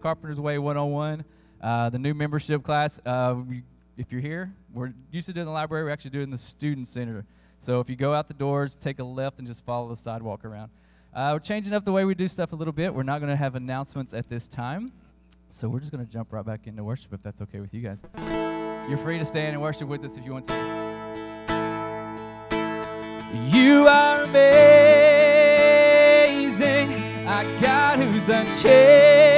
Carpenter's Way 101, uh, the new membership class, uh, if you're here, we're used to doing the library. We're actually doing the student center. So if you go out the doors, take a left and just follow the sidewalk around. Uh, we're changing up the way we do stuff a little bit. We're not going to have announcements at this time. So we're just going to jump right back into worship if that's okay with you guys. You're free to stand and worship with us if you want to. You are amazing, a God who's unchanging.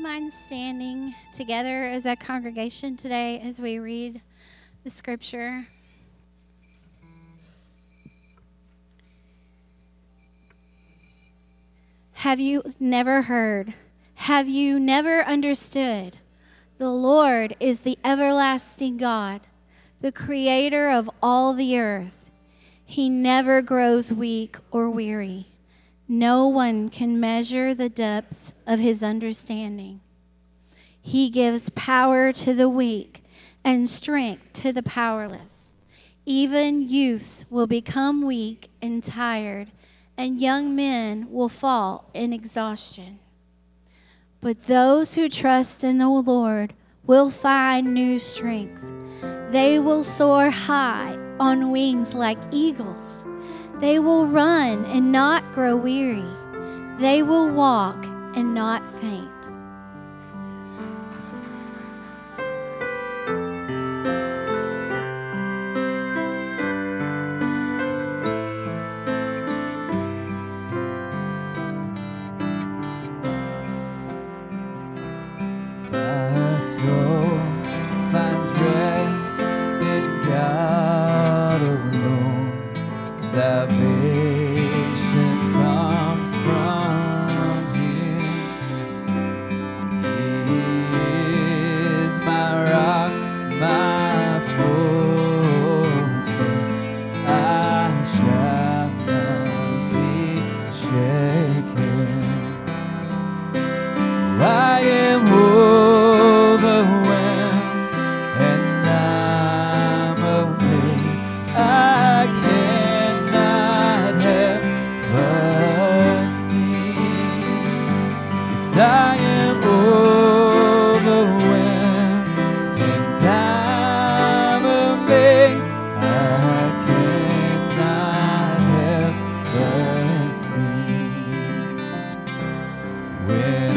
you mind standing together as a congregation today as we read the scripture? Have you never heard? Have you never understood? The Lord is the everlasting God, the creator of all the earth. He never grows weak or weary. No one can measure the depths of his understanding. He gives power to the weak and strength to the powerless. Even youths will become weak and tired, and young men will fall in exhaustion. But those who trust in the Lord will find new strength. They will soar high on wings like eagles. They will run and not grow weary. They will walk and not faint. wind.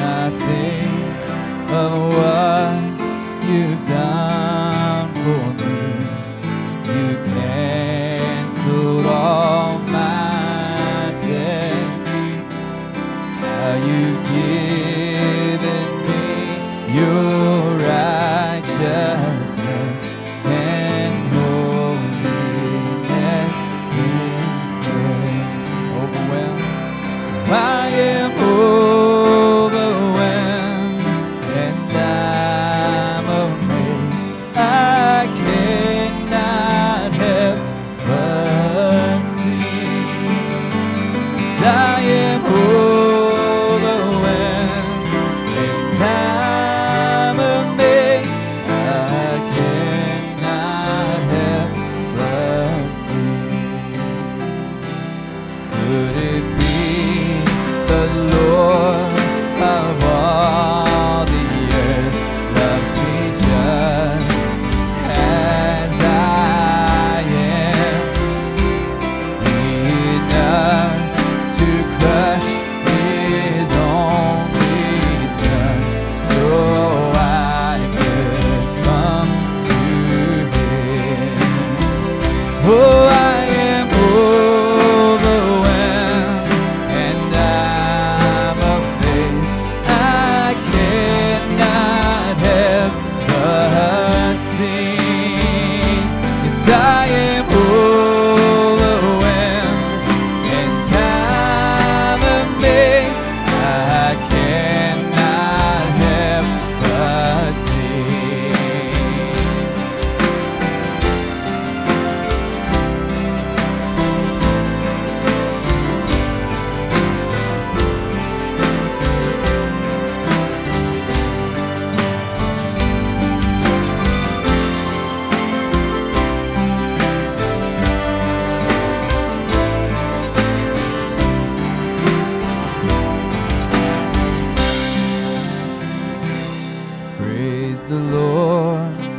the Lord.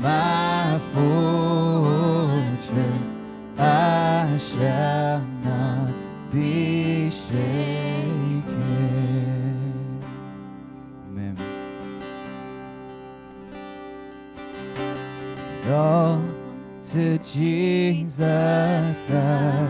my fortress, I shall not be shaken. All to Jesus uh,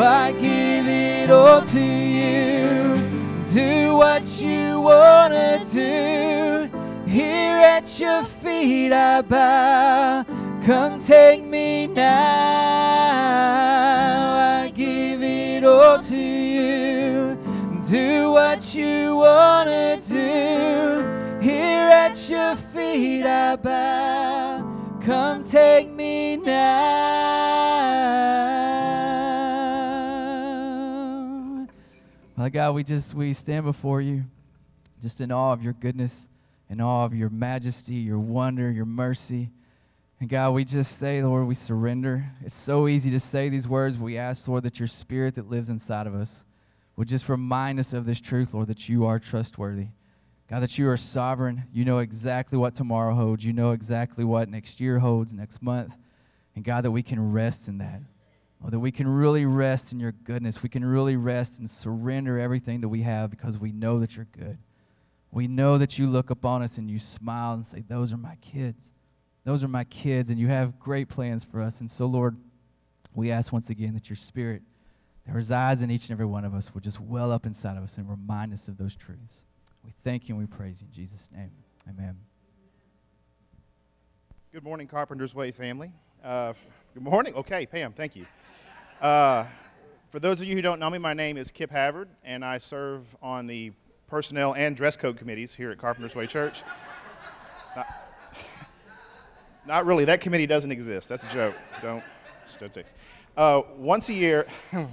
I give it all to you. Do what you want to do. Here at your feet I bow. Come take me now. I give it all to you. Do what you want to do. Here at your feet I bow. Come take me now. Father God, we just we stand before you, just in awe of your goodness, in awe of your majesty, your wonder, your mercy. And God, we just say, Lord, we surrender. It's so easy to say these words. We ask, Lord, that your spirit that lives inside of us would just remind us of this truth, Lord, that you are trustworthy. God, that you are sovereign. You know exactly what tomorrow holds. You know exactly what next year holds, next month. And God, that we can rest in that. Lord, that we can really rest in your goodness. We can really rest and surrender everything that we have because we know that you're good. We know that you look upon us and you smile and say, Those are my kids. Those are my kids, and you have great plans for us. And so, Lord, we ask once again that your spirit that resides in each and every one of us will just well up inside of us and remind us of those truths. We thank you and we praise you in Jesus' name. Amen. Good morning, Carpenter's Way family. Uh, good morning. Okay, Pam, thank you. Uh, for those of you who don't know me, my name is Kip Havard, and I serve on the personnel and dress code committees here at Carpenter's Way Church. Not, not really. That committee doesn't exist. That's a joke. Don't. don't Uh, once a year,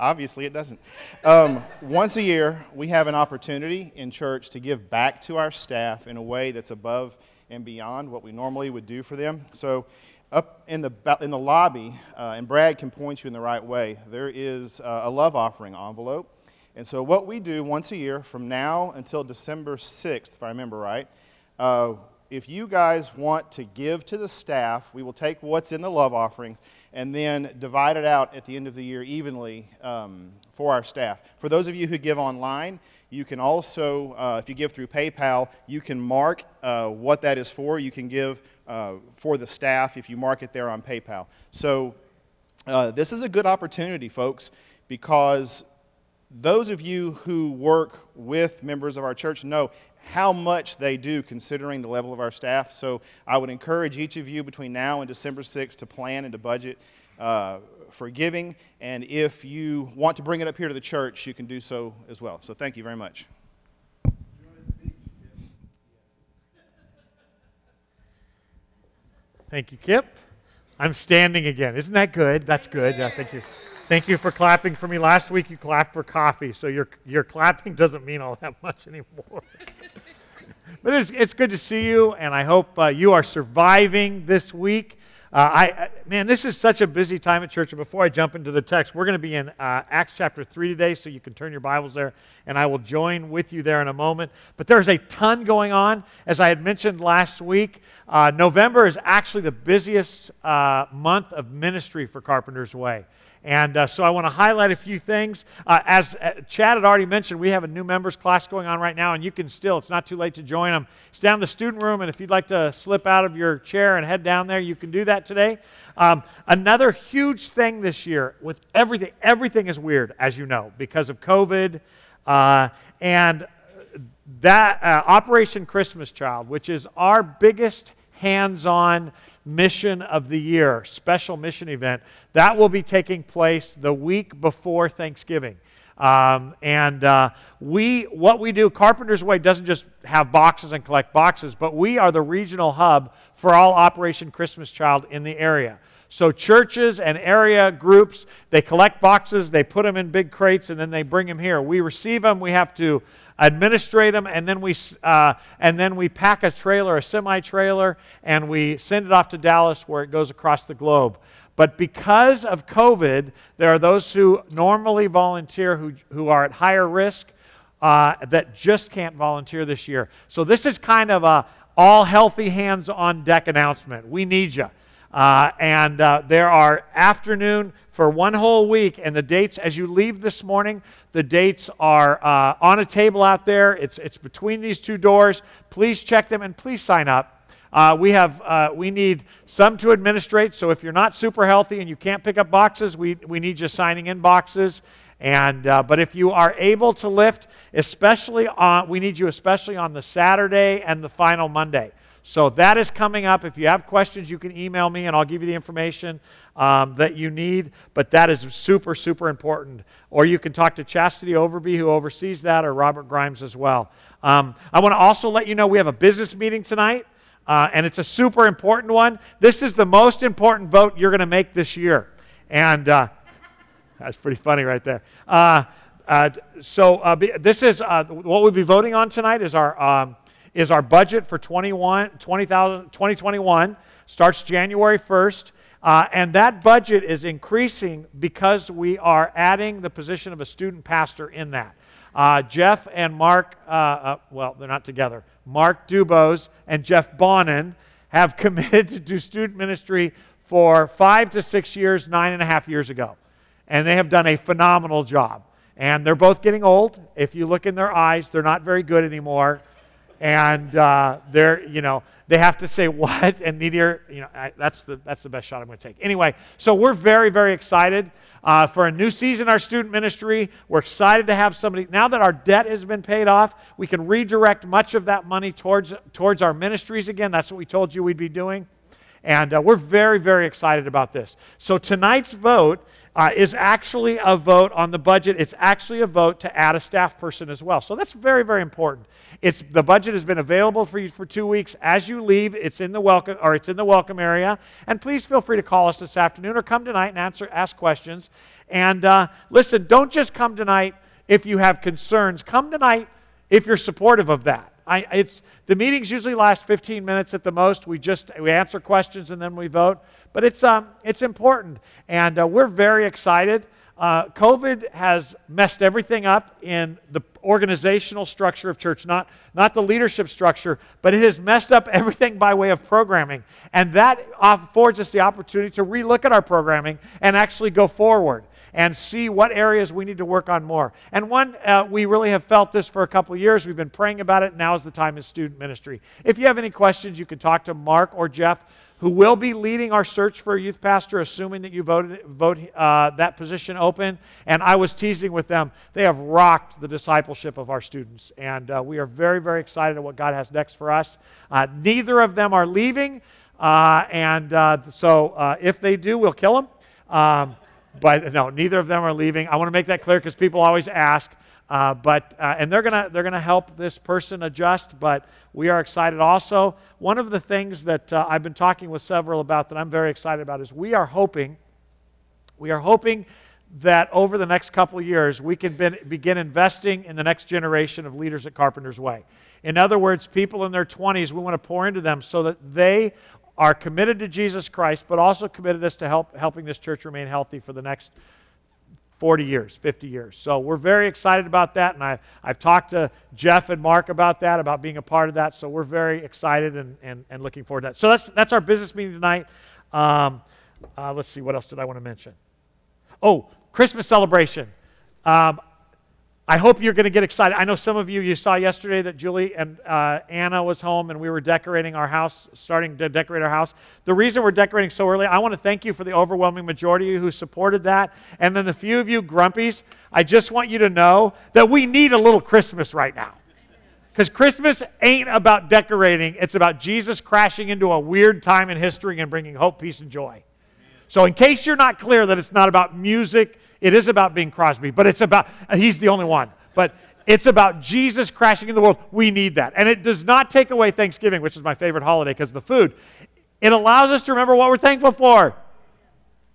obviously it doesn't. Um, once a year, we have an opportunity in church to give back to our staff in a way that's above and beyond what we normally would do for them. So, up in the in the lobby, uh, and Brad can point you in the right way. There is uh, a love offering envelope, and so what we do once a year from now until December sixth, if I remember right. Uh, if you guys want to give to the staff, we will take what's in the love offerings and then divide it out at the end of the year evenly um, for our staff. For those of you who give online, you can also, uh, if you give through PayPal, you can mark uh, what that is for. You can give uh, for the staff if you mark it there on PayPal. So uh, this is a good opportunity, folks, because those of you who work with members of our church know how much they do considering the level of our staff. So I would encourage each of you between now and December 6th to plan and to budget uh, for giving. And if you want to bring it up here to the church, you can do so as well. So thank you very much. Thank you, Kip. I'm standing again. Isn't that good? That's good. Yeah, thank you. Thank you for clapping for me. Last week you clapped for coffee, so your, your clapping doesn't mean all that much anymore. but it's, it's good to see you, and I hope uh, you are surviving this week. Uh, I, man, this is such a busy time at church. And before I jump into the text, we're going to be in uh, Acts chapter 3 today, so you can turn your Bibles there, and I will join with you there in a moment. But there's a ton going on. As I had mentioned last week, uh, November is actually the busiest uh, month of ministry for Carpenter's Way. And uh, so I want to highlight a few things. Uh, as uh, Chad had already mentioned, we have a new members class going on right now, and you can still, it's not too late to join them. It's down in the student room, and if you'd like to slip out of your chair and head down there, you can do that today. Um, another huge thing this year with everything, everything is weird, as you know, because of COVID. Uh, and that uh, Operation Christmas Child, which is our biggest hands on mission of the year, special mission event, that will be taking place the week before Thanksgiving. Um, and uh, we, what we do, Carpenter's Way doesn't just have boxes and collect boxes, but we are the regional hub for all Operation Christmas Child in the area. So churches and area groups, they collect boxes, they put them in big crates, and then they bring them here. We receive them. We have to administrate them, and then we uh, and then we pack a trailer, a semi-trailer, and we send it off to Dallas, where it goes across the globe. But because of COVID, there are those who normally volunteer who, who are at higher risk uh, that just can't volunteer this year. So this is kind of a all healthy hands on deck announcement. We need you. Uh, and uh, there are afternoon for one whole week, and the dates, as you leave this morning, the dates are uh, on a table out there. It's, it's between these two doors. Please check them and please sign up. Uh, we have uh, we need some to administrate. So if you're not super healthy and you can't pick up boxes, we, we need you signing in boxes. And uh, but if you are able to lift, especially on, we need you especially on the Saturday and the final Monday. So that is coming up. If you have questions, you can email me and I'll give you the information um, that you need. But that is super, super important. Or you can talk to Chastity Overby, who oversees that, or Robert Grimes as well. Um, I want to also let you know we have a business meeting tonight, uh, and it's a super important one. This is the most important vote you're going to make this year. And uh, that's pretty funny right there. Uh, uh, so uh, this is uh, what we'll be voting on tonight is our um, is our budget for 21, 20, 2021. Starts January 1st. Uh, and that budget is increasing because we are adding the position of a student pastor in that. Uh, Jeff and Mark, uh, uh well, they're not together. Mark Dubose and Jeff Bonin have committed to do student ministry for five to six years, nine and a half years ago. And they have done a phenomenal job. And they're both getting old. If you look in their eyes, they're not very good anymore and uh, they're you know they have to say what? And neither you know I, that's the that's the best shot i'm going to take. Anyway so we're very very excited uh, for a new season our student ministry. We're excited to have somebody now that our debt has been paid off we can redirect much of that money towards towards our ministries again. That's what we told you we'd be doing. And uh, we're very very excited about this. So tonight's vote uh, is actually a vote on the budget. It's actually a vote to add a staff person as well. So that's very, very important. It's the budget has been available for you for two weeks. As you leave, it's in the welcome or it's in the welcome area. And please feel free to call us this afternoon or come tonight and answer ask questions. And uh, listen, don't just come tonight if you have concerns. Come tonight if you're supportive of that. I, it's the meetings usually last 15 minutes at the most. We just we answer questions and then we vote. But it's, um, it's important, and uh, we're very excited. Uh, COVID has messed everything up in the organizational structure of church, not, not the leadership structure, but it has messed up everything by way of programming. And that affords us the opportunity to relook at our programming and actually go forward and see what areas we need to work on more. And one, uh, we really have felt this for a couple years. We've been praying about it. Now is the time in student ministry. If you have any questions, you can talk to Mark or Jeff who will be leading our search for a youth pastor, assuming that you voted, vote uh, that position open. And I was teasing with them. They have rocked the discipleship of our students. And uh, we are very, very excited at what God has next for us. Uh, neither of them are leaving. Uh, and uh, so uh, if they do, we'll kill them. Um, but no, neither of them are leaving. I want to make that clear because people always ask. Uh, but uh, and they're gonna they're gonna help this person adjust. But we are excited also. One of the things that uh, I've been talking with several about that I'm very excited about is we are hoping we are hoping that over the next couple years we can be, begin investing in the next generation of leaders at Carpenter's Way. In other words, people in their 20s, we want to pour into them so that they are committed to Jesus Christ, but also committed us to help, helping this church remain healthy for the next 40 years, 50 years. So we're very excited about that, and I, I've talked to Jeff and Mark about that, about being a part of that. So we're very excited and, and, and looking forward to that. So that's, that's our business meeting tonight. Um, uh, let's see, what else did I want to mention? Oh, Christmas celebration. Um, I hope you're going to get excited. I know some of you, you saw yesterday that Julie and uh, Anna was home and we were decorating our house, starting to decorate our house. The reason we're decorating so early, I want to thank you for the overwhelming majority of you who supported that. And then the few of you grumpies, I just want you to know that we need a little Christmas right now. Because Christmas ain't about decorating, it's about Jesus crashing into a weird time in history and bringing hope, peace, and joy. So, in case you're not clear that it's not about music, it is about Bing Crosby, but it's about, he's the only one. But it's about Jesus crashing in the world. We need that. And it does not take away Thanksgiving, which is my favorite holiday because of the food. It allows us to remember what we're thankful for.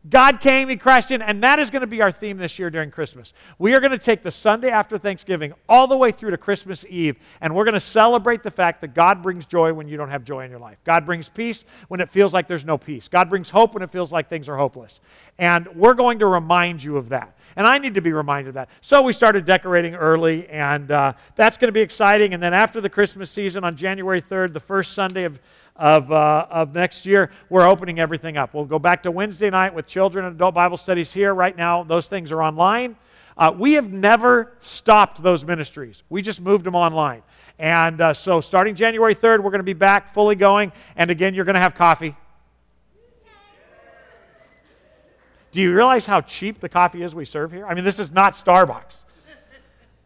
God came, He crashed in, and that is going to be our theme this year during Christmas. We are going to take the Sunday after Thanksgiving all the way through to Christmas Eve, and we're going to celebrate the fact that God brings joy when you don't have joy in your life. God brings peace when it feels like there's no peace. God brings hope when it feels like things are hopeless. And we're going to remind you of that. And I need to be reminded of that. So we started decorating early, and uh, that's going to be exciting. And then after the Christmas season on January 3rd, the first Sunday of of, uh, of next year, we're opening everything up. We'll go back to Wednesday night with children and adult Bible studies here. Right now, those things are online. Uh, we have never stopped those ministries, we just moved them online. And uh, so, starting January 3rd, we're going to be back fully going. And again, you're going to have coffee. Do you realize how cheap the coffee is we serve here? I mean, this is not Starbucks.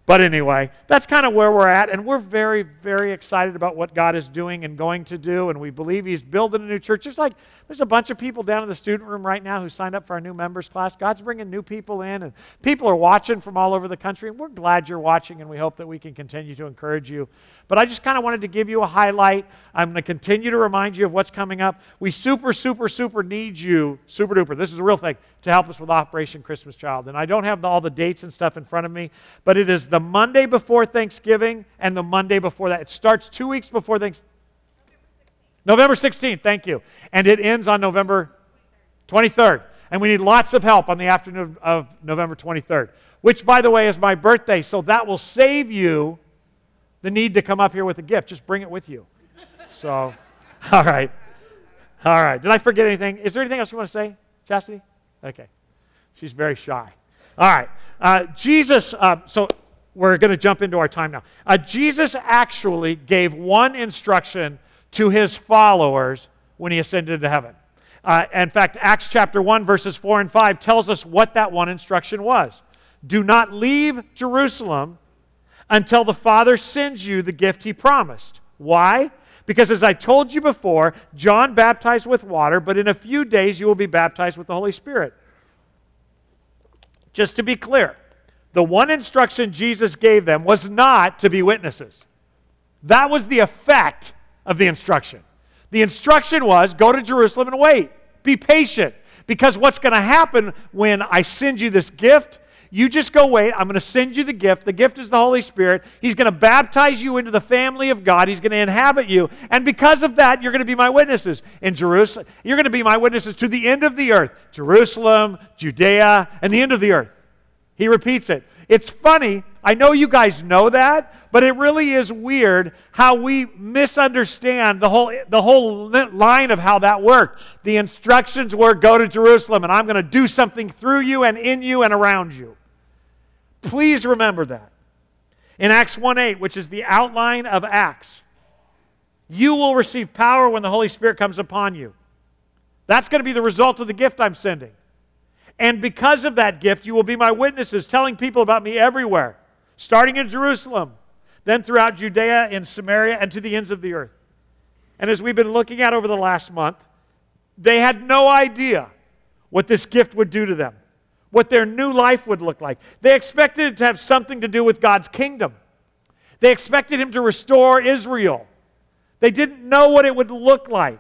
But anyway, that's kind of where we're at, and we're very, very excited about what God is doing and going to do, and we believe He's building a new church. Just like there's a bunch of people down in the student room right now who signed up for our new members class. God's bringing new people in, and people are watching from all over the country, and we're glad you're watching, and we hope that we can continue to encourage you. But I just kind of wanted to give you a highlight. I'm going to continue to remind you of what's coming up. We super, super, super need you, super duper, this is a real thing, to help us with Operation Christmas Child. And I don't have all the dates and stuff in front of me, but it is the Monday before Thanksgiving and the Monday before that. It starts two weeks before Thanksgiving. November 16th, thank you. And it ends on November 23rd. And we need lots of help on the afternoon of November 23rd, which, by the way, is my birthday. So that will save you the need to come up here with a gift. Just bring it with you. So, all right. All right. Did I forget anything? Is there anything else you want to say, Chastity? Okay. She's very shy. All right. Uh, Jesus, uh, so we're going to jump into our time now. Uh, Jesus actually gave one instruction to his followers when he ascended to heaven. Uh, in fact, Acts chapter 1, verses 4 and 5 tells us what that one instruction was. Do not leave Jerusalem until the Father sends you the gift he promised. Why? Because as I told you before, John baptized with water, but in a few days you will be baptized with the Holy Spirit. Just to be clear, the one instruction Jesus gave them was not to be witnesses. That was the effect of the instruction. The instruction was go to Jerusalem and wait. Be patient. Because what's going to happen when I send you this gift? You just go wait. I'm going to send you the gift. The gift is the Holy Spirit. He's going to baptize you into the family of God. He's going to inhabit you. And because of that, you're going to be my witnesses in Jerusalem. You're going to be my witnesses to the end of the earth Jerusalem, Judea, and the end of the earth. He repeats it. It's funny. I know you guys know that, but it really is weird how we misunderstand the whole, the whole line of how that worked. The instructions were go to Jerusalem, and I'm going to do something through you and in you and around you. Please remember that. In Acts 1 8, which is the outline of Acts, you will receive power when the Holy Spirit comes upon you. That's going to be the result of the gift I'm sending. And because of that gift, you will be my witnesses, telling people about me everywhere, starting in Jerusalem, then throughout Judea and Samaria, and to the ends of the earth. And as we've been looking at over the last month, they had no idea what this gift would do to them, what their new life would look like. They expected it to have something to do with God's kingdom. They expected Him to restore Israel. They didn't know what it would look like.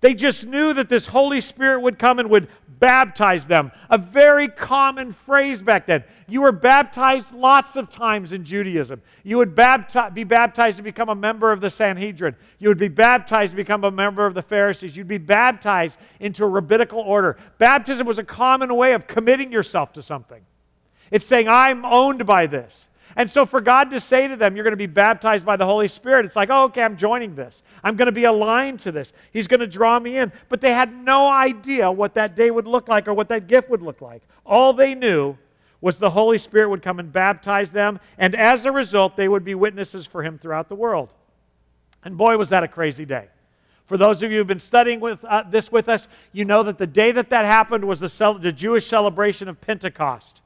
They just knew that this Holy Spirit would come and would baptize them. A very common phrase back then. You were baptized lots of times in Judaism. You would bapti- be baptized to become a member of the Sanhedrin. You would be baptized to become a member of the Pharisees. You'd be baptized into a rabbinical order. Baptism was a common way of committing yourself to something. It's saying, I'm owned by this. And so for God to say to them, You're going to be baptized by the Holy Spirit, it's like, Oh, okay, I'm joining this. I'm going to be aligned to this. He's going to draw me in. But they had no idea what that day would look like or what that gift would look like. All they knew was the Holy Spirit would come and baptize them, and as a result, they would be witnesses for Him throughout the world. And boy, was that a crazy day. For those of you who've been studying with, uh, this with us, you know that the day that that happened was the, cel- the Jewish celebration of Pentecost.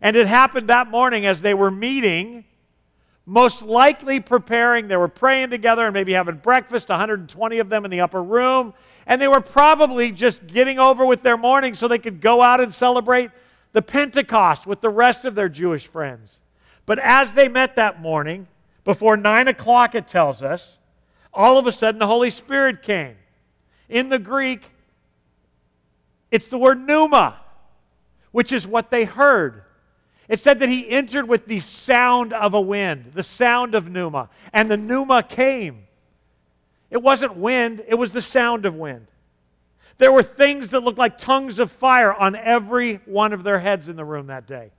And it happened that morning as they were meeting, most likely preparing. They were praying together and maybe having breakfast, 120 of them in the upper room. And they were probably just getting over with their morning so they could go out and celebrate the Pentecost with the rest of their Jewish friends. But as they met that morning, before 9 o'clock, it tells us, all of a sudden the Holy Spirit came. In the Greek, it's the word pneuma, which is what they heard. It said that he entered with the sound of a wind, the sound of pneuma, and the pneuma came. It wasn't wind, it was the sound of wind. There were things that looked like tongues of fire on every one of their heads in the room that day.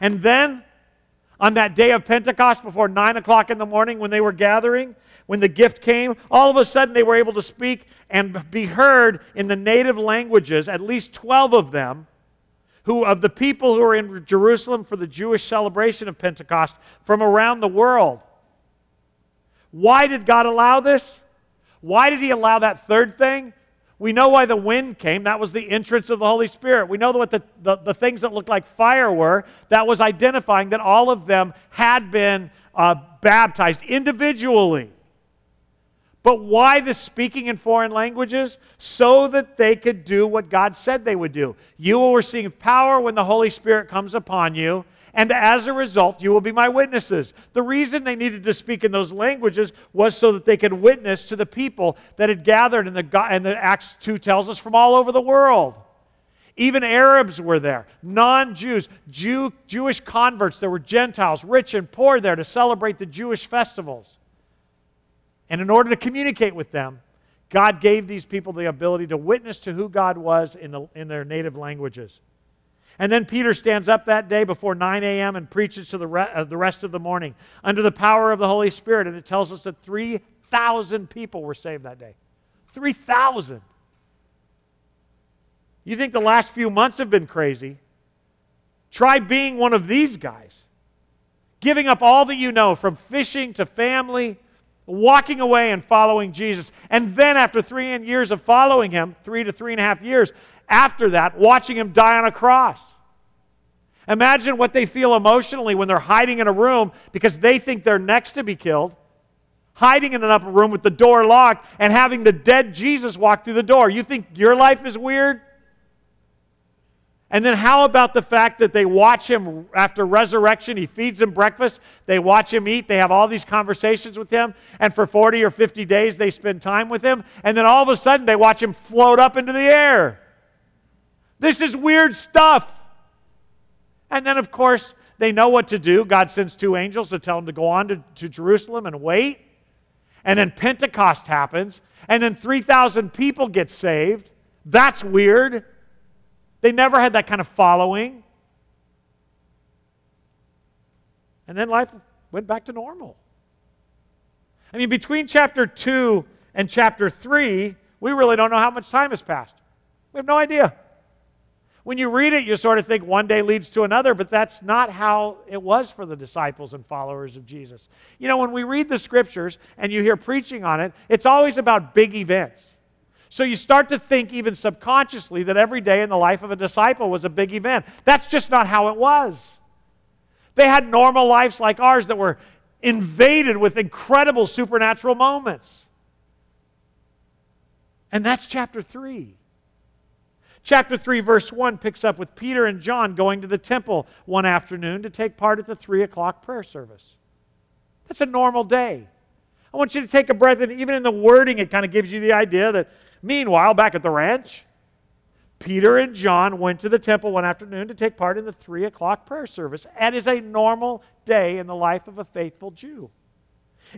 And then, on that day of Pentecost, before 9 o'clock in the morning, when they were gathering, when the gift came, all of a sudden they were able to speak and be heard in the native languages, at least 12 of them who of the people who are in Jerusalem for the Jewish celebration of Pentecost from around the world. Why did God allow this? Why did he allow that third thing? We know why the wind came. That was the entrance of the Holy Spirit. We know what the, the, the things that looked like fire were. That was identifying that all of them had been uh, baptized individually. But why the speaking in foreign languages? So that they could do what God said they would do. You will receive power when the Holy Spirit comes upon you, and as a result, you will be my witnesses. The reason they needed to speak in those languages was so that they could witness to the people that had gathered, and the, and the Acts 2 tells us from all over the world. Even Arabs were there, non Jews, Jew, Jewish converts. There were Gentiles, rich and poor, there to celebrate the Jewish festivals. And in order to communicate with them, God gave these people the ability to witness to who God was in, the, in their native languages. And then Peter stands up that day before 9 a.m. and preaches to the, re- uh, the rest of the morning under the power of the Holy Spirit. And it tells us that 3,000 people were saved that day. 3,000. You think the last few months have been crazy? Try being one of these guys. Giving up all that you know, from fishing to family, walking away and following Jesus. And then, after three years of following him, three to three and a half years, after that, watching him die on a cross. Imagine what they feel emotionally when they're hiding in a room because they think they're next to be killed, hiding in an upper room with the door locked, and having the dead Jesus walk through the door. You think your life is weird? And then, how about the fact that they watch him after resurrection? He feeds them breakfast. They watch him eat. They have all these conversations with him. And for 40 or 50 days, they spend time with him. And then all of a sudden, they watch him float up into the air. This is weird stuff. And then, of course, they know what to do. God sends two angels to tell them to go on to, to Jerusalem and wait. And then Pentecost happens. And then 3,000 people get saved. That's weird. They never had that kind of following. And then life went back to normal. I mean, between chapter 2 and chapter 3, we really don't know how much time has passed. We have no idea. When you read it, you sort of think one day leads to another, but that's not how it was for the disciples and followers of Jesus. You know, when we read the scriptures and you hear preaching on it, it's always about big events. So you start to think, even subconsciously, that every day in the life of a disciple was a big event. That's just not how it was. They had normal lives like ours that were invaded with incredible supernatural moments. And that's chapter 3. Chapter 3, verse 1 picks up with Peter and John going to the temple one afternoon to take part at the 3 o'clock prayer service. That's a normal day. I want you to take a breath, and even in the wording, it kind of gives you the idea that Meanwhile, back at the ranch, Peter and John went to the temple one afternoon to take part in the three o'clock prayer service. And is a normal day in the life of a faithful Jew.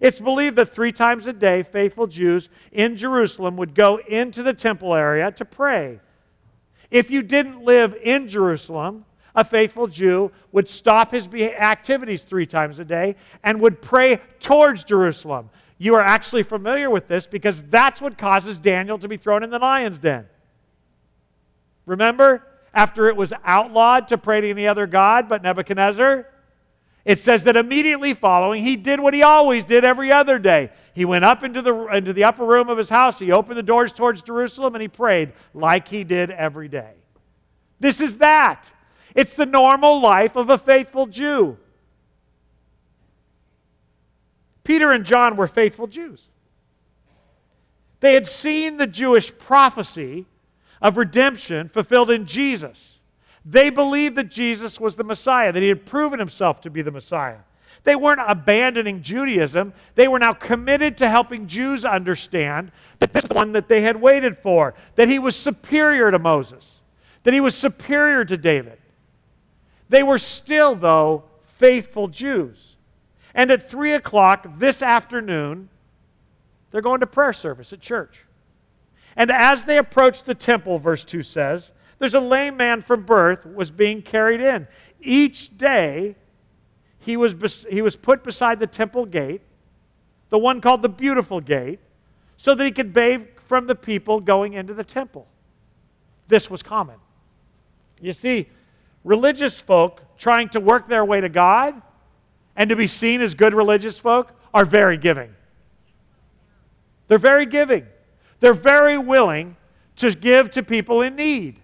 It's believed that three times a day, faithful Jews in Jerusalem would go into the temple area to pray. If you didn't live in Jerusalem, a faithful Jew would stop his activities three times a day and would pray towards Jerusalem. You are actually familiar with this because that's what causes Daniel to be thrown in the lion's den. Remember, after it was outlawed to pray to any other God but Nebuchadnezzar, it says that immediately following, he did what he always did every other day. He went up into the, into the upper room of his house, he opened the doors towards Jerusalem, and he prayed like he did every day. This is that. It's the normal life of a faithful Jew. Peter and John were faithful Jews. They had seen the Jewish prophecy of redemption fulfilled in Jesus. They believed that Jesus was the Messiah, that he had proven himself to be the Messiah. They weren't abandoning Judaism. They were now committed to helping Jews understand that this is the one that they had waited for, that he was superior to Moses, that he was superior to David. They were still, though, faithful Jews. And at 3 o'clock this afternoon, they're going to prayer service at church. And as they approached the temple, verse 2 says, there's a lame man from birth was being carried in. Each day, he was, he was put beside the temple gate, the one called the Beautiful Gate, so that he could bathe from the people going into the temple. This was common. You see, religious folk trying to work their way to God and to be seen as good religious folk are very giving. They're very giving. They're very willing to give to people in need.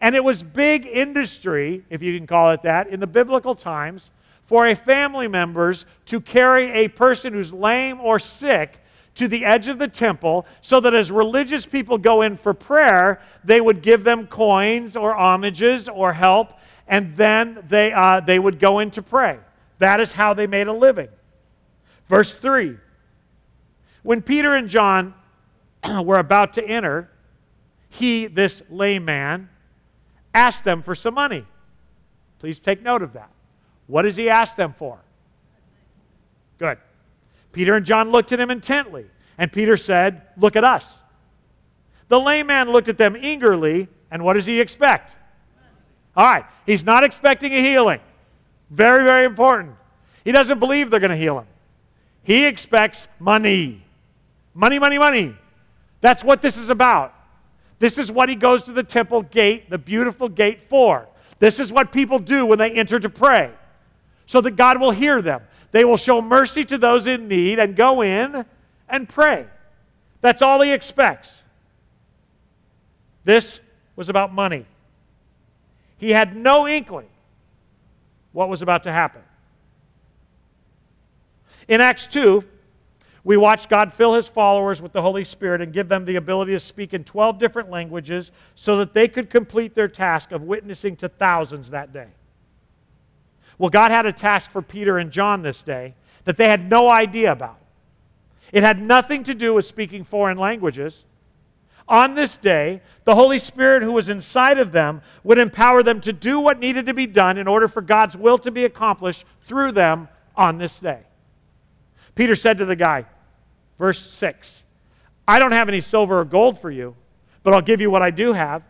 And it was big industry, if you can call it that, in the biblical times for a family members to carry a person who's lame or sick to the edge of the temple so that as religious people go in for prayer, they would give them coins or homages or help, and then they, uh, they would go in to pray. That is how they made a living. Verse 3 When Peter and John were about to enter, he, this layman, asked them for some money. Please take note of that. What does he ask them for? Good. Peter and John looked at him intently, and Peter said, Look at us. The layman looked at them eagerly, and what does he expect? All right, he's not expecting a healing. Very, very important. He doesn't believe they're going to heal him. He expects money. Money, money, money. That's what this is about. This is what he goes to the temple gate, the beautiful gate, for. This is what people do when they enter to pray, so that God will hear them. They will show mercy to those in need and go in and pray. That's all he expects. This was about money. He had no inkling what was about to happen. In Acts 2, we watch God fill his followers with the Holy Spirit and give them the ability to speak in 12 different languages so that they could complete their task of witnessing to thousands that day. Well, God had a task for Peter and John this day that they had no idea about. It had nothing to do with speaking foreign languages. On this day, the Holy Spirit who was inside of them would empower them to do what needed to be done in order for God's will to be accomplished through them on this day. Peter said to the guy, verse 6, I don't have any silver or gold for you, but I'll give you what I do have.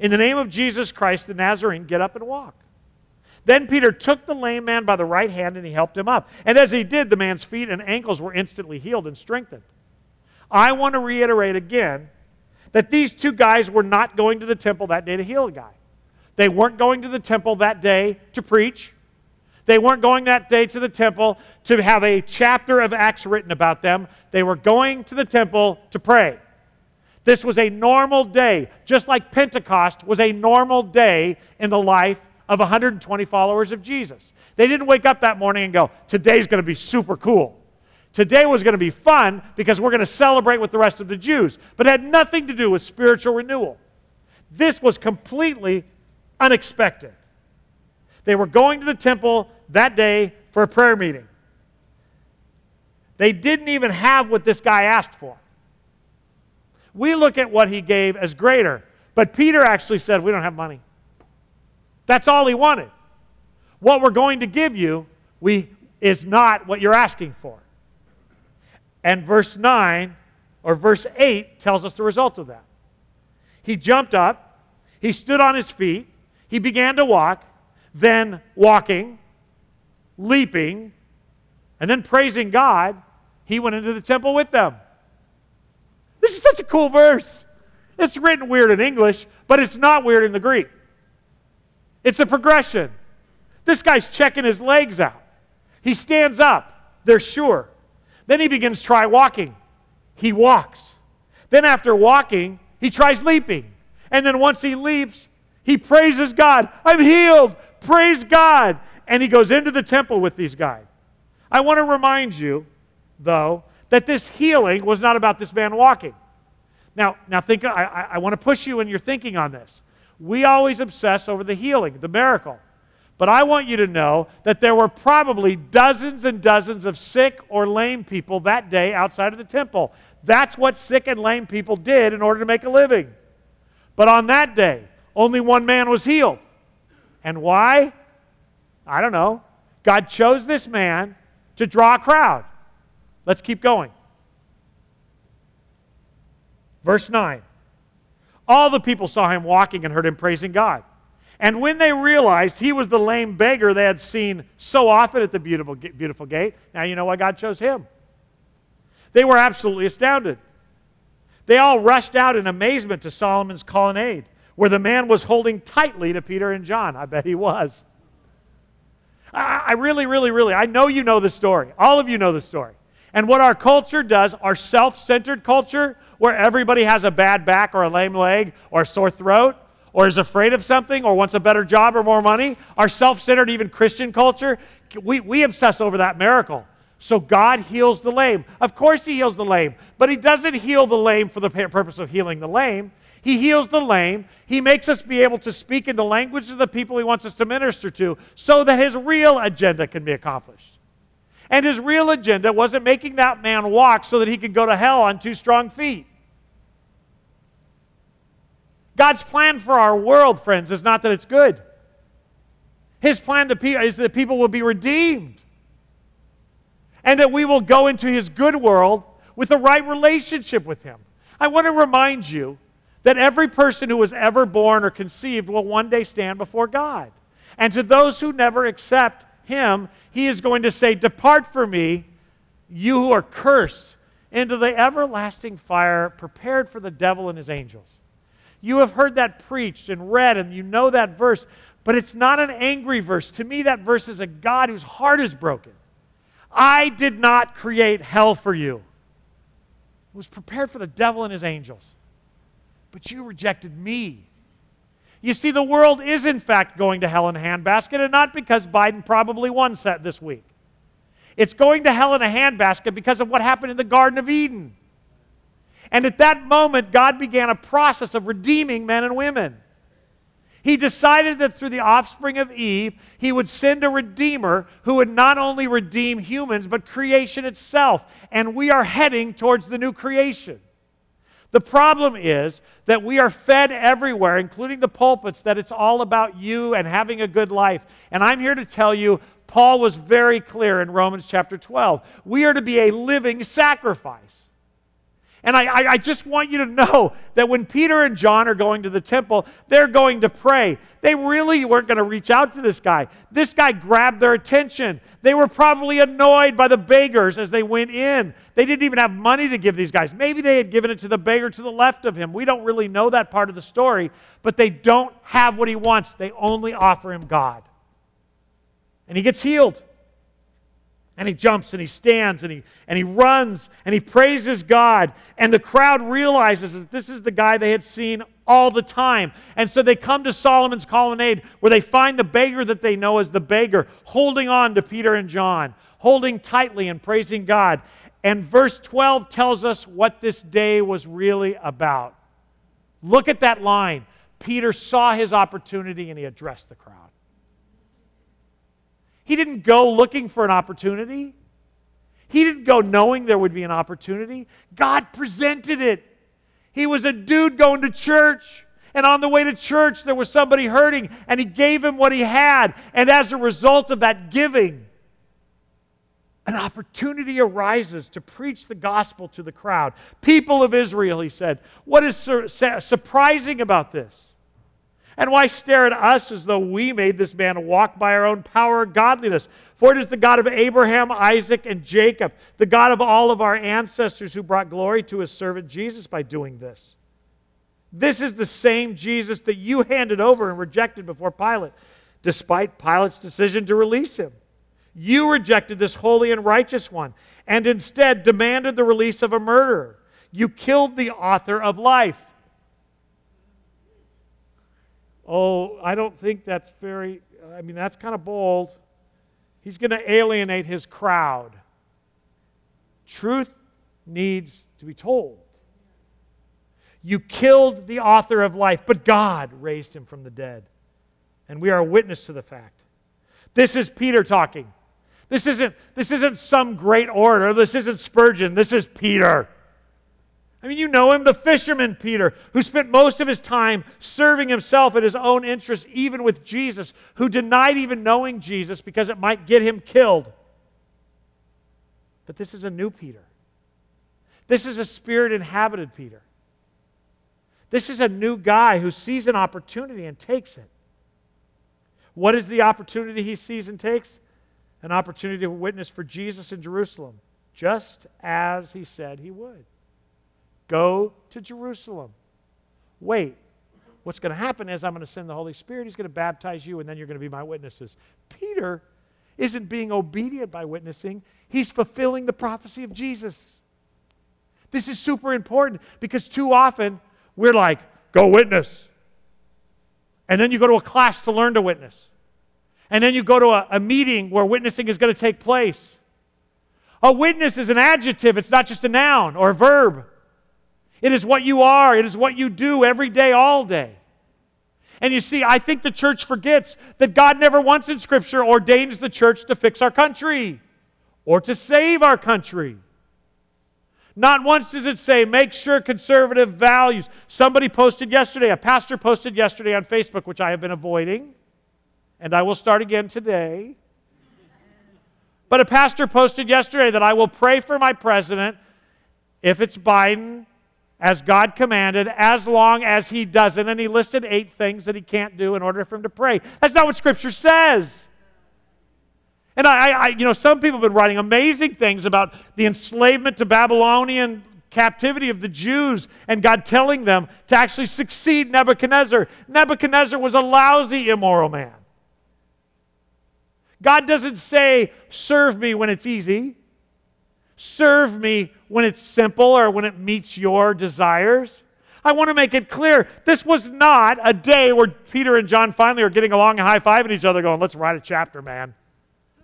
In the name of Jesus Christ the Nazarene, get up and walk. Then Peter took the lame man by the right hand and he helped him up. And as he did, the man's feet and ankles were instantly healed and strengthened. I want to reiterate again that these two guys were not going to the temple that day to heal a guy. They weren't going to the temple that day to preach. They weren't going that day to the temple to have a chapter of Acts written about them. They were going to the temple to pray. This was a normal day, just like Pentecost was a normal day in the life of 120 followers of Jesus. They didn't wake up that morning and go, Today's going to be super cool. Today was going to be fun because we're going to celebrate with the rest of the Jews. But it had nothing to do with spiritual renewal. This was completely unexpected. They were going to the temple that day for a prayer meeting. They didn't even have what this guy asked for. We look at what he gave as greater, but Peter actually said, We don't have money. That's all he wanted. What we're going to give you we, is not what you're asking for. And verse 9 or verse 8 tells us the result of that. He jumped up, he stood on his feet, he began to walk, then walking, leaping, and then praising God, he went into the temple with them. This is such a cool verse. It's written weird in English, but it's not weird in the Greek. It's a progression. This guy's checking his legs out. He stands up. They're sure. Then he begins try walking. He walks. Then after walking, he tries leaping. And then once he leaps, he praises God. I'm healed. Praise God. And he goes into the temple with these guys. I want to remind you, though, that this healing was not about this man walking. Now, now think. I, I, I want to push you in your thinking on this. We always obsess over the healing, the miracle. But I want you to know that there were probably dozens and dozens of sick or lame people that day outside of the temple. That's what sick and lame people did in order to make a living. But on that day, only one man was healed. And why? I don't know. God chose this man to draw a crowd. Let's keep going. Verse 9. All the people saw him walking and heard him praising God. And when they realized he was the lame beggar they had seen so often at the beautiful, beautiful gate, now you know why God chose him. They were absolutely astounded. They all rushed out in amazement to Solomon's colonnade, where the man was holding tightly to Peter and John. I bet he was. I really, really, really, I know you know the story. All of you know the story. And what our culture does, our self centered culture, where everybody has a bad back or a lame leg or a sore throat or is afraid of something or wants a better job or more money, our self centered, even Christian culture, we, we obsess over that miracle. So God heals the lame. Of course, He heals the lame, but He doesn't heal the lame for the purpose of healing the lame. He heals the lame. He makes us be able to speak in the language of the people He wants us to minister to so that His real agenda can be accomplished. And his real agenda wasn't making that man walk so that he could go to hell on two strong feet. God's plan for our world, friends, is not that it's good. His plan is that people will be redeemed and that we will go into his good world with the right relationship with him. I want to remind you that every person who was ever born or conceived will one day stand before God. And to those who never accept him, he is going to say, Depart from me, you who are cursed, into the everlasting fire prepared for the devil and his angels. You have heard that preached and read, and you know that verse, but it's not an angry verse. To me, that verse is a God whose heart is broken. I did not create hell for you. It was prepared for the devil and his angels. But you rejected me. You see, the world is in fact going to hell in a handbasket, and not because Biden probably won set this week. It's going to hell in a handbasket because of what happened in the Garden of Eden. And at that moment, God began a process of redeeming men and women. He decided that through the offspring of Eve, he would send a redeemer who would not only redeem humans, but creation itself. And we are heading towards the new creation. The problem is that we are fed everywhere, including the pulpits, that it's all about you and having a good life. And I'm here to tell you, Paul was very clear in Romans chapter 12. We are to be a living sacrifice. And I, I, I, just want you to know that when Peter and John are going to the temple, they're going to pray. They really weren't going to reach out to this guy. This guy grabbed their attention. They were probably annoyed by the beggars as they went in. They didn't even have money to give these guys. Maybe they had given it to the beggar to the left of him. We don't really know that part of the story, but they don't have what he wants. They only offer him God. And he gets healed. And he jumps and he stands and he, and he runs and he praises God. And the crowd realizes that this is the guy they had seen all the time. And so they come to Solomon's colonnade where they find the beggar that they know as the beggar holding on to Peter and John, holding tightly and praising God. And verse 12 tells us what this day was really about. Look at that line. Peter saw his opportunity and he addressed the crowd. He didn't go looking for an opportunity. He didn't go knowing there would be an opportunity. God presented it. He was a dude going to church. And on the way to church, there was somebody hurting, and he gave him what he had. And as a result of that giving, an opportunity arises to preach the gospel to the crowd. People of Israel, he said, what is sur- surprising about this? And why stare at us as though we made this man walk by our own power or godliness? For it is the God of Abraham, Isaac, and Jacob, the God of all of our ancestors, who brought glory to his servant Jesus by doing this. This is the same Jesus that you handed over and rejected before Pilate, despite Pilate's decision to release him. You rejected this holy and righteous one and instead demanded the release of a murderer. You killed the author of life Oh, I don't think that's very, I mean, that's kind of bold. He's going to alienate his crowd. Truth needs to be told. You killed the author of life, but God raised him from the dead. And we are a witness to the fact. This is Peter talking. This isn't, this isn't some great orator. This isn't Spurgeon. This is Peter. I mean, you know him, the fisherman Peter, who spent most of his time serving himself at his own interests, even with Jesus, who denied even knowing Jesus because it might get him killed. But this is a new Peter. This is a spirit inhabited Peter. This is a new guy who sees an opportunity and takes it. What is the opportunity he sees and takes? An opportunity to witness for Jesus in Jerusalem, just as he said he would. Go to Jerusalem. Wait. What's going to happen is I'm going to send the Holy Spirit. He's going to baptize you, and then you're going to be my witnesses. Peter isn't being obedient by witnessing, he's fulfilling the prophecy of Jesus. This is super important because too often we're like, go witness. And then you go to a class to learn to witness. And then you go to a, a meeting where witnessing is going to take place. A witness is an adjective, it's not just a noun or a verb. It is what you are, it is what you do every day, all day. And you see, I think the church forgets that God never once in Scripture ordains the church to fix our country or to save our country. Not once does it say, make sure conservative values. Somebody posted yesterday, a pastor posted yesterday on Facebook, which I have been avoiding, and I will start again today. But a pastor posted yesterday that I will pray for my president if it's Biden as God commanded, as long as he doesn't. And he listed eight things that he can't do in order for him to pray. That's not what Scripture says. And I, I, you know, some people have been writing amazing things about the enslavement to Babylonian captivity of the Jews and God telling them to actually succeed Nebuchadnezzar. Nebuchadnezzar was a lousy, immoral man. God doesn't say, serve me when it's easy, serve me when it's simple or when it meets your desires. I want to make it clear this was not a day where Peter and John finally are getting along and high fiving each other, going, let's write a chapter, man.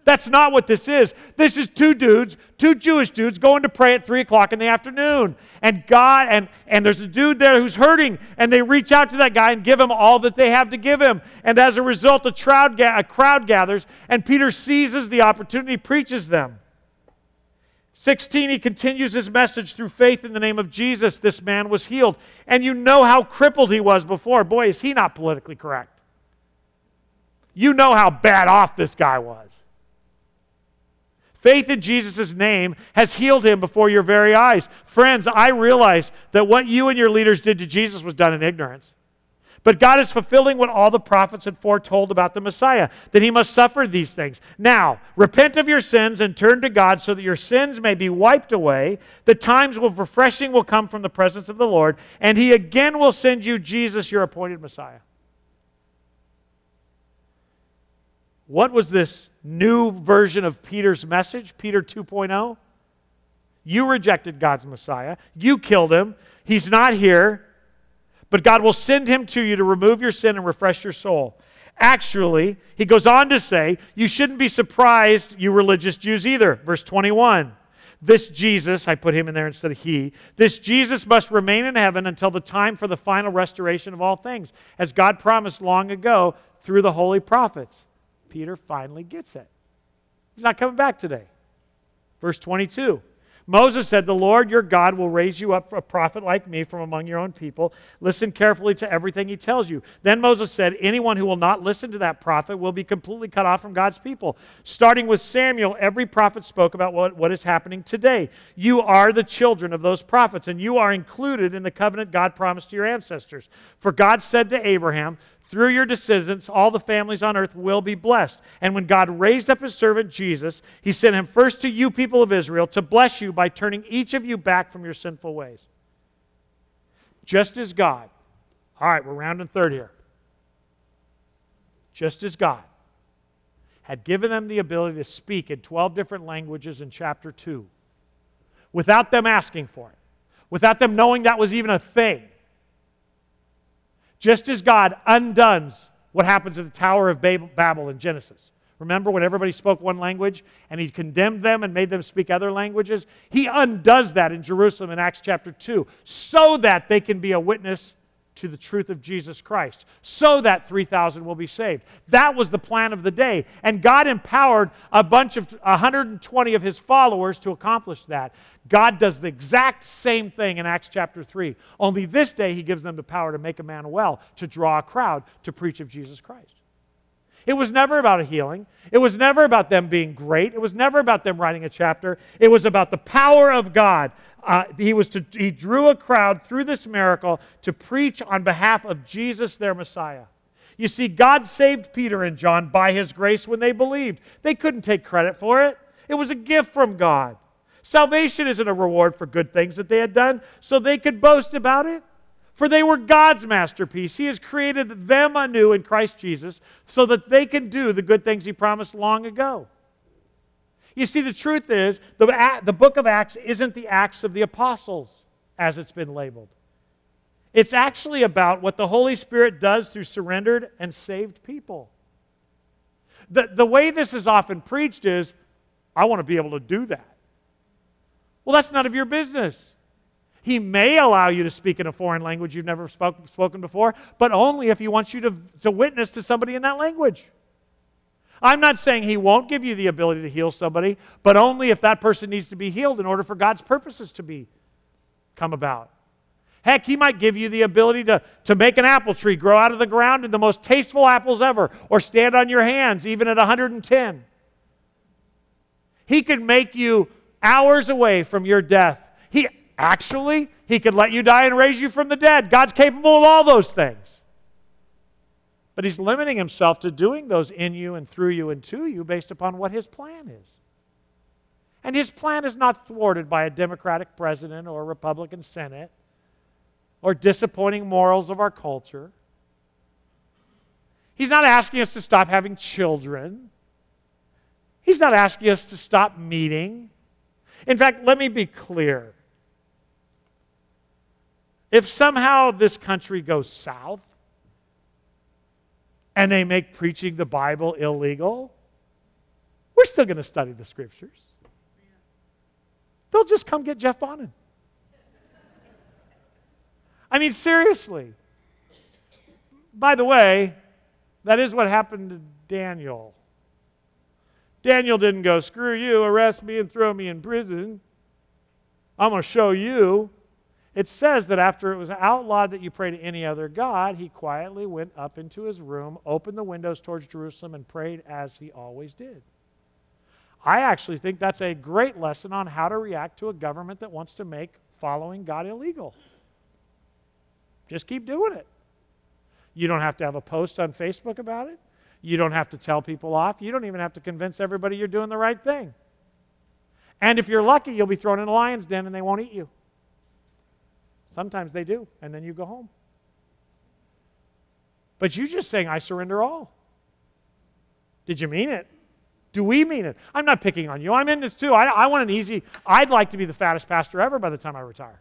That's not what this is. This is two dudes, two Jewish dudes, going to pray at 3 o'clock in the afternoon. And God, and, and there's a dude there who's hurting, and they reach out to that guy and give him all that they have to give him. And as a result, a crowd, a crowd gathers, and Peter seizes the opportunity, preaches them. 16, he continues his message through faith in the name of Jesus. This man was healed. And you know how crippled he was before. Boy, is he not politically correct. You know how bad off this guy was. Faith in Jesus' name has healed him before your very eyes. Friends, I realize that what you and your leaders did to Jesus was done in ignorance. But God is fulfilling what all the prophets had foretold about the Messiah, that he must suffer these things. Now, repent of your sins and turn to God so that your sins may be wiped away. The times of refreshing will come from the presence of the Lord, and he again will send you Jesus, your appointed Messiah. What was this new version of Peter's message, Peter 2.0? You rejected God's Messiah. You killed him. He's not here. But God will send him to you to remove your sin and refresh your soul. Actually, he goes on to say, you shouldn't be surprised, you religious Jews, either. Verse 21. This Jesus, I put him in there instead of he, this Jesus must remain in heaven until the time for the final restoration of all things, as God promised long ago through the holy prophets. Peter finally gets it. He's not coming back today. Verse 22. Moses said, The Lord your God will raise you up a prophet like me from among your own people. Listen carefully to everything he tells you. Then Moses said, Anyone who will not listen to that prophet will be completely cut off from God's people. Starting with Samuel, every prophet spoke about what, what is happening today. You are the children of those prophets, and you are included in the covenant God promised to your ancestors. For God said to Abraham, through your descendants, all the families on earth will be blessed. And when God raised up his servant Jesus, he sent him first to you, people of Israel, to bless you by turning each of you back from your sinful ways. Just as God, all right, we're rounding third here. Just as God had given them the ability to speak in 12 different languages in chapter 2 without them asking for it, without them knowing that was even a thing just as God undoes what happens at the Tower of Babel in Genesis. Remember when everybody spoke one language and he condemned them and made them speak other languages? He undoes that in Jerusalem in Acts chapter 2 so that they can be a witness to the truth of Jesus Christ, so that 3,000 will be saved. That was the plan of the day. And God empowered a bunch of 120 of his followers to accomplish that. God does the exact same thing in Acts chapter 3. Only this day, he gives them the power to make a man well, to draw a crowd to preach of Jesus Christ. It was never about a healing. It was never about them being great. It was never about them writing a chapter. It was about the power of God. Uh, he, was to, he drew a crowd through this miracle to preach on behalf of Jesus, their Messiah. You see, God saved Peter and John by his grace when they believed. They couldn't take credit for it, it was a gift from God. Salvation isn't a reward for good things that they had done, so they could boast about it. For they were God's masterpiece. He has created them anew in Christ Jesus so that they can do the good things He promised long ago. You see, the truth is, the, the book of Acts isn't the Acts of the Apostles as it's been labeled. It's actually about what the Holy Spirit does through surrendered and saved people. The, the way this is often preached is, I want to be able to do that. Well, that's none of your business. He may allow you to speak in a foreign language you've never spoke, spoken before, but only if he wants you to, to witness to somebody in that language. I'm not saying he won't give you the ability to heal somebody, but only if that person needs to be healed in order for God's purposes to be come about. Heck, he might give you the ability to, to make an apple tree grow out of the ground and the most tasteful apples ever, or stand on your hands even at 110. He could make you hours away from your death. Actually, he could let you die and raise you from the dead. God's capable of all those things. But he's limiting himself to doing those in you and through you and to you based upon what his plan is. And his plan is not thwarted by a Democratic president or a Republican Senate or disappointing morals of our culture. He's not asking us to stop having children. He's not asking us to stop meeting. In fact, let me be clear. If somehow this country goes south and they make preaching the Bible illegal, we're still going to study the scriptures. They'll just come get Jeff Bonin. I mean, seriously. By the way, that is what happened to Daniel. Daniel didn't go, screw you, arrest me and throw me in prison. I'm going to show you. It says that after it was outlawed that you pray to any other God, he quietly went up into his room, opened the windows towards Jerusalem, and prayed as he always did. I actually think that's a great lesson on how to react to a government that wants to make following God illegal. Just keep doing it. You don't have to have a post on Facebook about it. You don't have to tell people off. You don't even have to convince everybody you're doing the right thing. And if you're lucky, you'll be thrown in a lion's den and they won't eat you. Sometimes they do, and then you go home. But you just saying, I surrender all. Did you mean it? Do we mean it? I'm not picking on you. I'm in this too. I, I want an easy, I'd like to be the fattest pastor ever by the time I retire.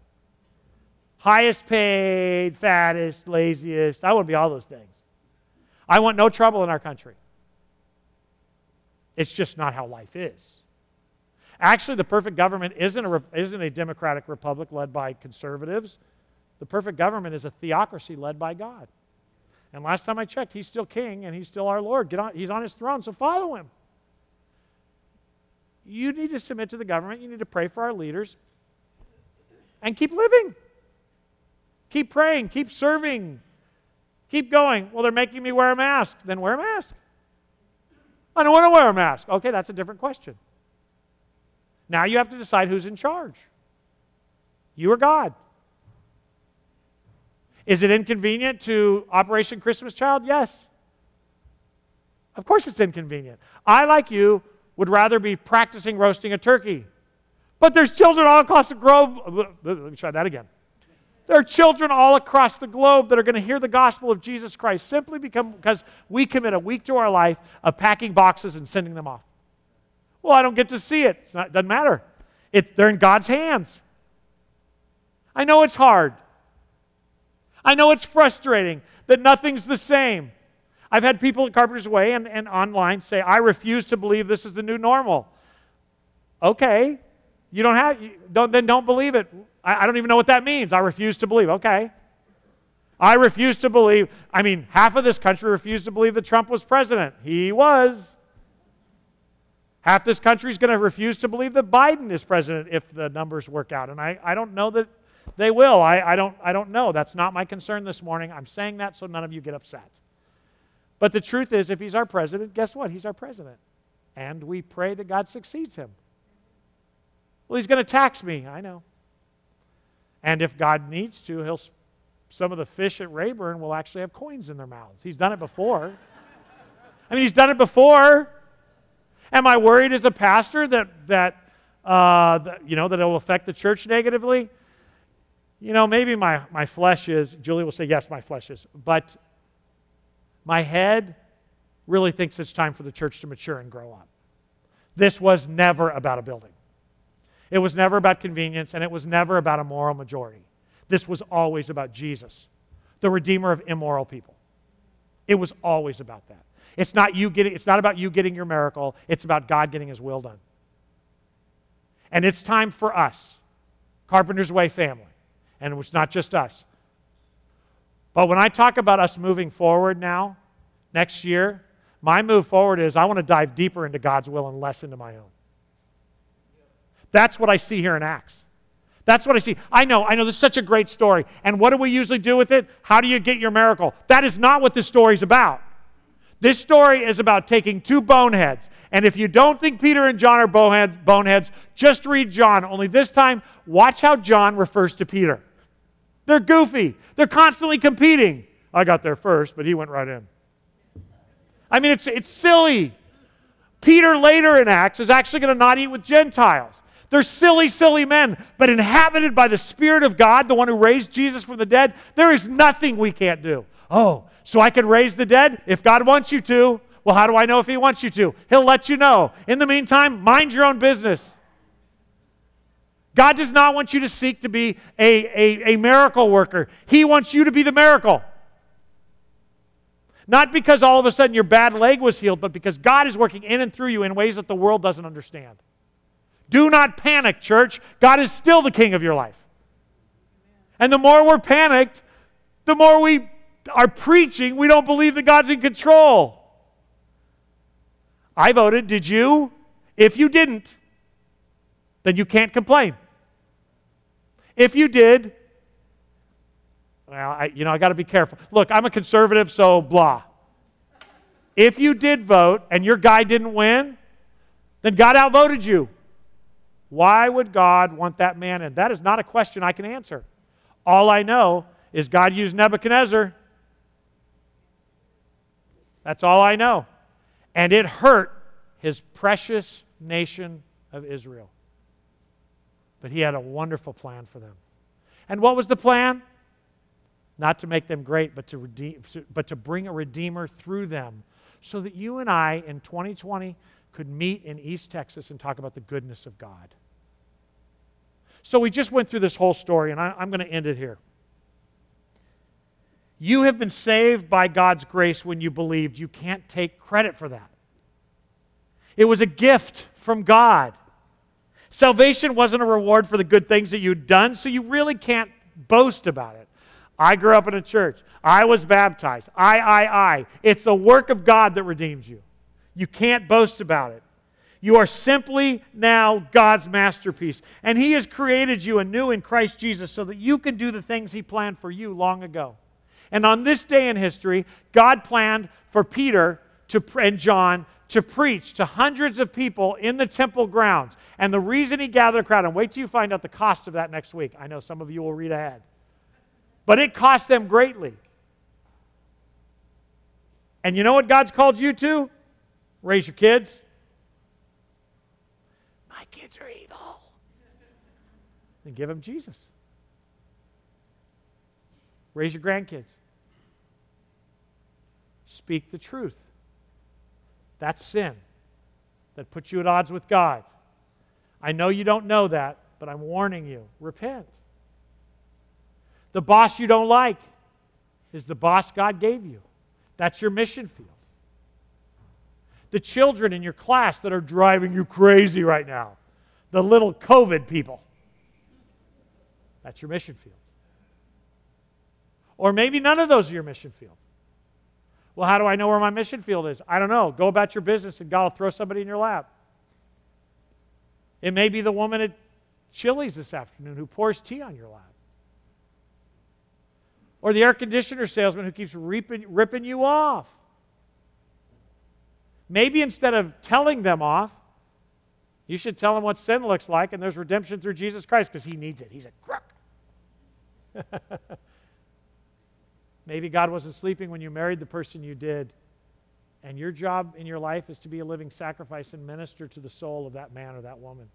Highest paid, fattest, laziest. I want to be all those things. I want no trouble in our country. It's just not how life is. Actually, the perfect government isn't a, isn't a democratic republic led by conservatives. The perfect government is a theocracy led by God. And last time I checked, he's still king and he's still our Lord. On, he's on his throne, so follow him. You need to submit to the government. You need to pray for our leaders and keep living. Keep praying, keep serving, keep going. Well, they're making me wear a mask. Then wear a mask. I don't want to wear a mask. Okay, that's a different question. Now you have to decide who's in charge. You or God. Is it inconvenient to Operation Christmas Child? Yes. Of course it's inconvenient. I, like you, would rather be practicing roasting a turkey. But there's children all across the globe. Let me try that again. There are children all across the globe that are going to hear the gospel of Jesus Christ simply because we commit a week to our life of packing boxes and sending them off. Well, I don't get to see it. It doesn't matter. It, they're in God's hands. I know it's hard. I know it's frustrating that nothing's the same. I've had people at Carpenter's Way and, and online say, I refuse to believe this is the new normal. Okay. You don't have, you don't, then don't believe it. I, I don't even know what that means. I refuse to believe. Okay. I refuse to believe. I mean, half of this country refused to believe that Trump was president. He was. Half this country is going to refuse to believe that Biden is president if the numbers work out. And I, I don't know that they will. I, I, don't, I don't know. That's not my concern this morning. I'm saying that so none of you get upset. But the truth is, if he's our president, guess what? He's our president. And we pray that God succeeds him. Well, he's going to tax me. I know. And if God needs to, he'll some of the fish at Rayburn will actually have coins in their mouths. He's done it before. I mean, he's done it before. Am I worried as a pastor that that, uh, that you know that it will affect the church negatively? You know, maybe my, my flesh is, Julie will say, yes, my flesh is. But my head really thinks it's time for the church to mature and grow up. This was never about a building. It was never about convenience, and it was never about a moral majority. This was always about Jesus, the Redeemer of immoral people. It was always about that. It's not you getting, it's not about you getting your miracle, it's about God getting his will done. And it's time for us, Carpenter's Way family, and it's not just us. But when I talk about us moving forward now, next year, my move forward is I want to dive deeper into God's will and less into my own. That's what I see here in Acts. That's what I see. I know, I know this is such a great story. And what do we usually do with it? How do you get your miracle? That is not what this story's about. This story is about taking two boneheads. And if you don't think Peter and John are boneheads, just read John. Only this time, watch how John refers to Peter. They're goofy, they're constantly competing. I got there first, but he went right in. I mean, it's, it's silly. Peter later in Acts is actually going to not eat with Gentiles. They're silly, silly men, but inhabited by the Spirit of God, the one who raised Jesus from the dead, there is nothing we can't do. Oh, so I can raise the dead if God wants you to. Well, how do I know if He wants you to? He'll let you know. In the meantime, mind your own business. God does not want you to seek to be a, a, a miracle worker, He wants you to be the miracle. Not because all of a sudden your bad leg was healed, but because God is working in and through you in ways that the world doesn't understand. Do not panic, church. God is still the king of your life. And the more we're panicked, the more we are preaching, we don't believe that God's in control. I voted, did you? If you didn't, then you can't complain. If you did, well, I, you know, I got to be careful. Look, I'm a conservative, so blah. If you did vote and your guy didn't win, then God outvoted you. Why would God want that man in? That is not a question I can answer. All I know is God used Nebuchadnezzar. That's all I know. And it hurt his precious nation of Israel. But he had a wonderful plan for them. And what was the plan? Not to make them great, but to, redeem, but to bring a redeemer through them so that you and I in 2020 could meet in East Texas and talk about the goodness of God. So we just went through this whole story, and I, am going to end it here. You have been saved by God's grace when you believed. You can't take credit for that. It was a gift from God. Salvation wasn't a reward for the good things that you'd done, so you really can't boast about it. I grew up in a church. I was baptized. I, I, I. It's the work of God that redeems you. You can't boast about it. You are simply now God's masterpiece. And He has created you anew in Christ Jesus so that you can do the things He planned for you long ago. And on this day in history, God planned for Peter to, and John to preach to hundreds of people in the temple grounds. And the reason he gathered a crowd, and wait till you find out the cost of that next week. I know some of you will read ahead. But it cost them greatly. And you know what God's called you to? Raise your kids, my kids are evil. Then give them Jesus. Raise your grandkids. Speak the truth. That's sin that puts you at odds with God. I know you don't know that, but I'm warning you. Repent. The boss you don't like is the boss God gave you. That's your mission field the children in your class that are driving you crazy right now, the little COVID people. That's your mission field. Or maybe none of those are your mission field. Well, how do I know where my mission field is? I don't know. Go about your business and God will throw somebody in your lap. It may be the woman at Chili's this afternoon who pours tea on your lap. Or the air conditioner salesman who keeps ripping, ripping you off. Maybe instead of telling them off, you should tell them what sin looks like, and there's redemption through Jesus Christ because he needs it. He's a crook. Maybe God wasn't sleeping when you married the person you did, and your job in your life is to be a living sacrifice and minister to the soul of that man or that woman.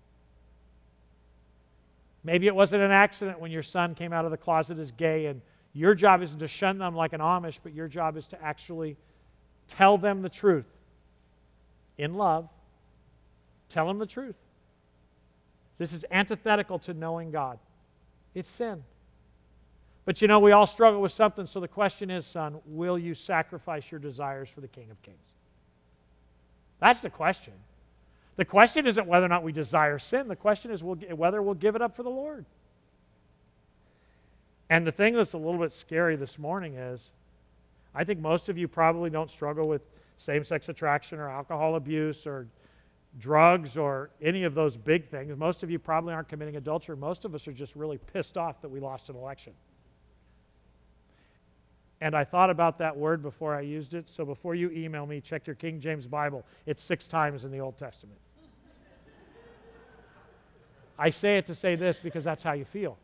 Maybe it wasn't an accident when your son came out of the closet as gay, and your job isn't to shun them like an Amish, but your job is to actually tell them the truth in love Tell them the truth. This is antithetical to knowing God. It's sin. But you know, we all struggle with something, so the question is, son, will you sacrifice your desires for the King of Kings? That's the question. The question isn't whether or not we desire sin, the question is whether we'll give it up for the Lord. And the thing that's a little bit scary this morning is I think most of you probably don't struggle with same sex attraction or alcohol abuse or drugs or any of those big things. Most of you probably aren't committing adultery. Most of us are just really pissed off that we lost an election. And I thought about that word before I used it. So before you email me, check your King James Bible. It's six times in the Old Testament. I say it to say this because that's how you feel.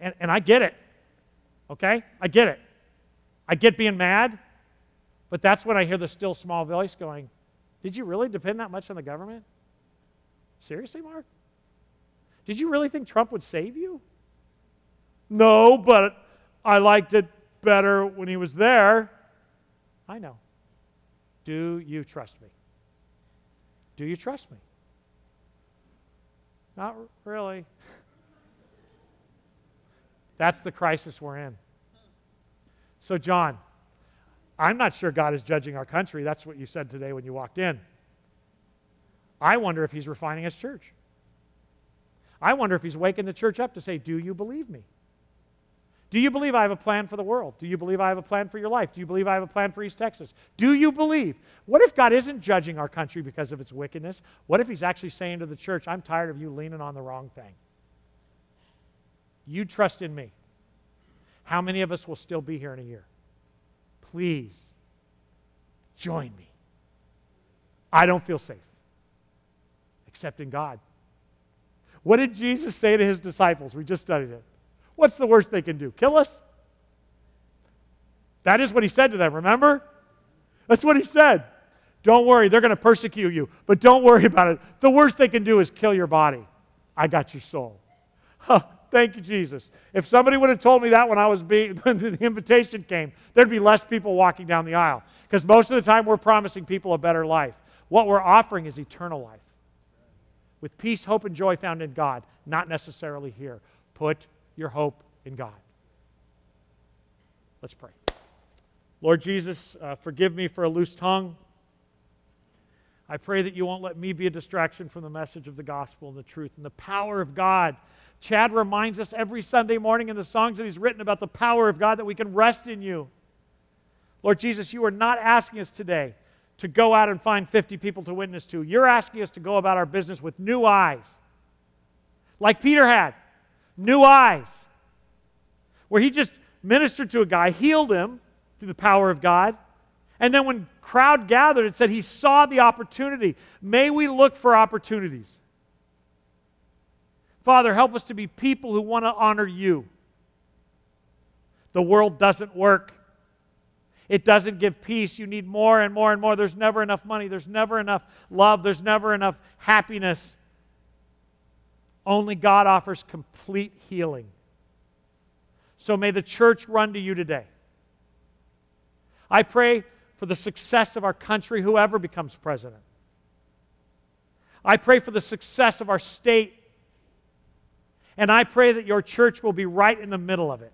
And, and I get it. Okay? I get it. I get being mad, but that's when I hear the still small voice going, Did you really depend that much on the government? Seriously, Mark? Did you really think Trump would save you? No, but I liked it better when he was there. I know. Do you trust me? Do you trust me? Not really. That's the crisis we're in. So, John, I'm not sure God is judging our country. That's what you said today when you walked in. I wonder if he's refining his church. I wonder if he's waking the church up to say, Do you believe me? Do you believe I have a plan for the world? Do you believe I have a plan for your life? Do you believe I have a plan for East Texas? Do you believe? What if God isn't judging our country because of its wickedness? What if He's actually saying to the church, I'm tired of you leaning on the wrong thing? You trust in me. How many of us will still be here in a year? Please join me. I don't feel safe except in God. What did Jesus say to his disciples? We just studied it. What's the worst they can do? Kill us? That is what he said to them, remember? That's what he said. Don't worry, they're going to persecute you, but don't worry about it. The worst they can do is kill your body. I got your soul. Huh, thank you, Jesus. If somebody would have told me that when I was being when the invitation came, there'd be less people walking down the aisle. Because most of the time we're promising people a better life. What we're offering is eternal life. With peace, hope, and joy found in God, not necessarily here. Put your hope in God. Let's pray. Lord Jesus, uh, forgive me for a loose tongue. I pray that you won't let me be a distraction from the message of the gospel and the truth and the power of God. Chad reminds us every Sunday morning in the songs that he's written about the power of God that we can rest in you. Lord Jesus, you are not asking us today to go out and find 50 people to witness to. You're asking us to go about our business with new eyes, like Peter had new eyes, where he just ministered to a guy, healed him through the power of God. And then when crowd gathered, it said he saw the opportunity. May we look for opportunities. Father, help us to be people who want to honor you. The world doesn't work. It doesn't give peace. You need more and more and more. There's never enough money. There's never enough love. There's never enough happiness. Only God offers complete healing. So may the church run to you today. I pray for the success of our country, whoever becomes president. I pray for the success of our state. And I pray that your church will be right in the middle of it.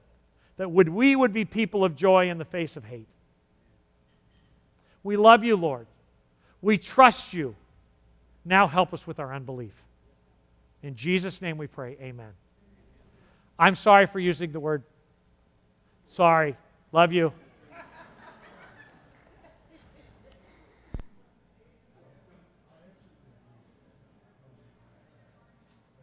That would, we would be people of joy in the face of hate. We love you, Lord. We trust you. Now help us with our unbelief. In Jesus' name we pray, amen. I'm sorry for using the word. Sorry. Love you.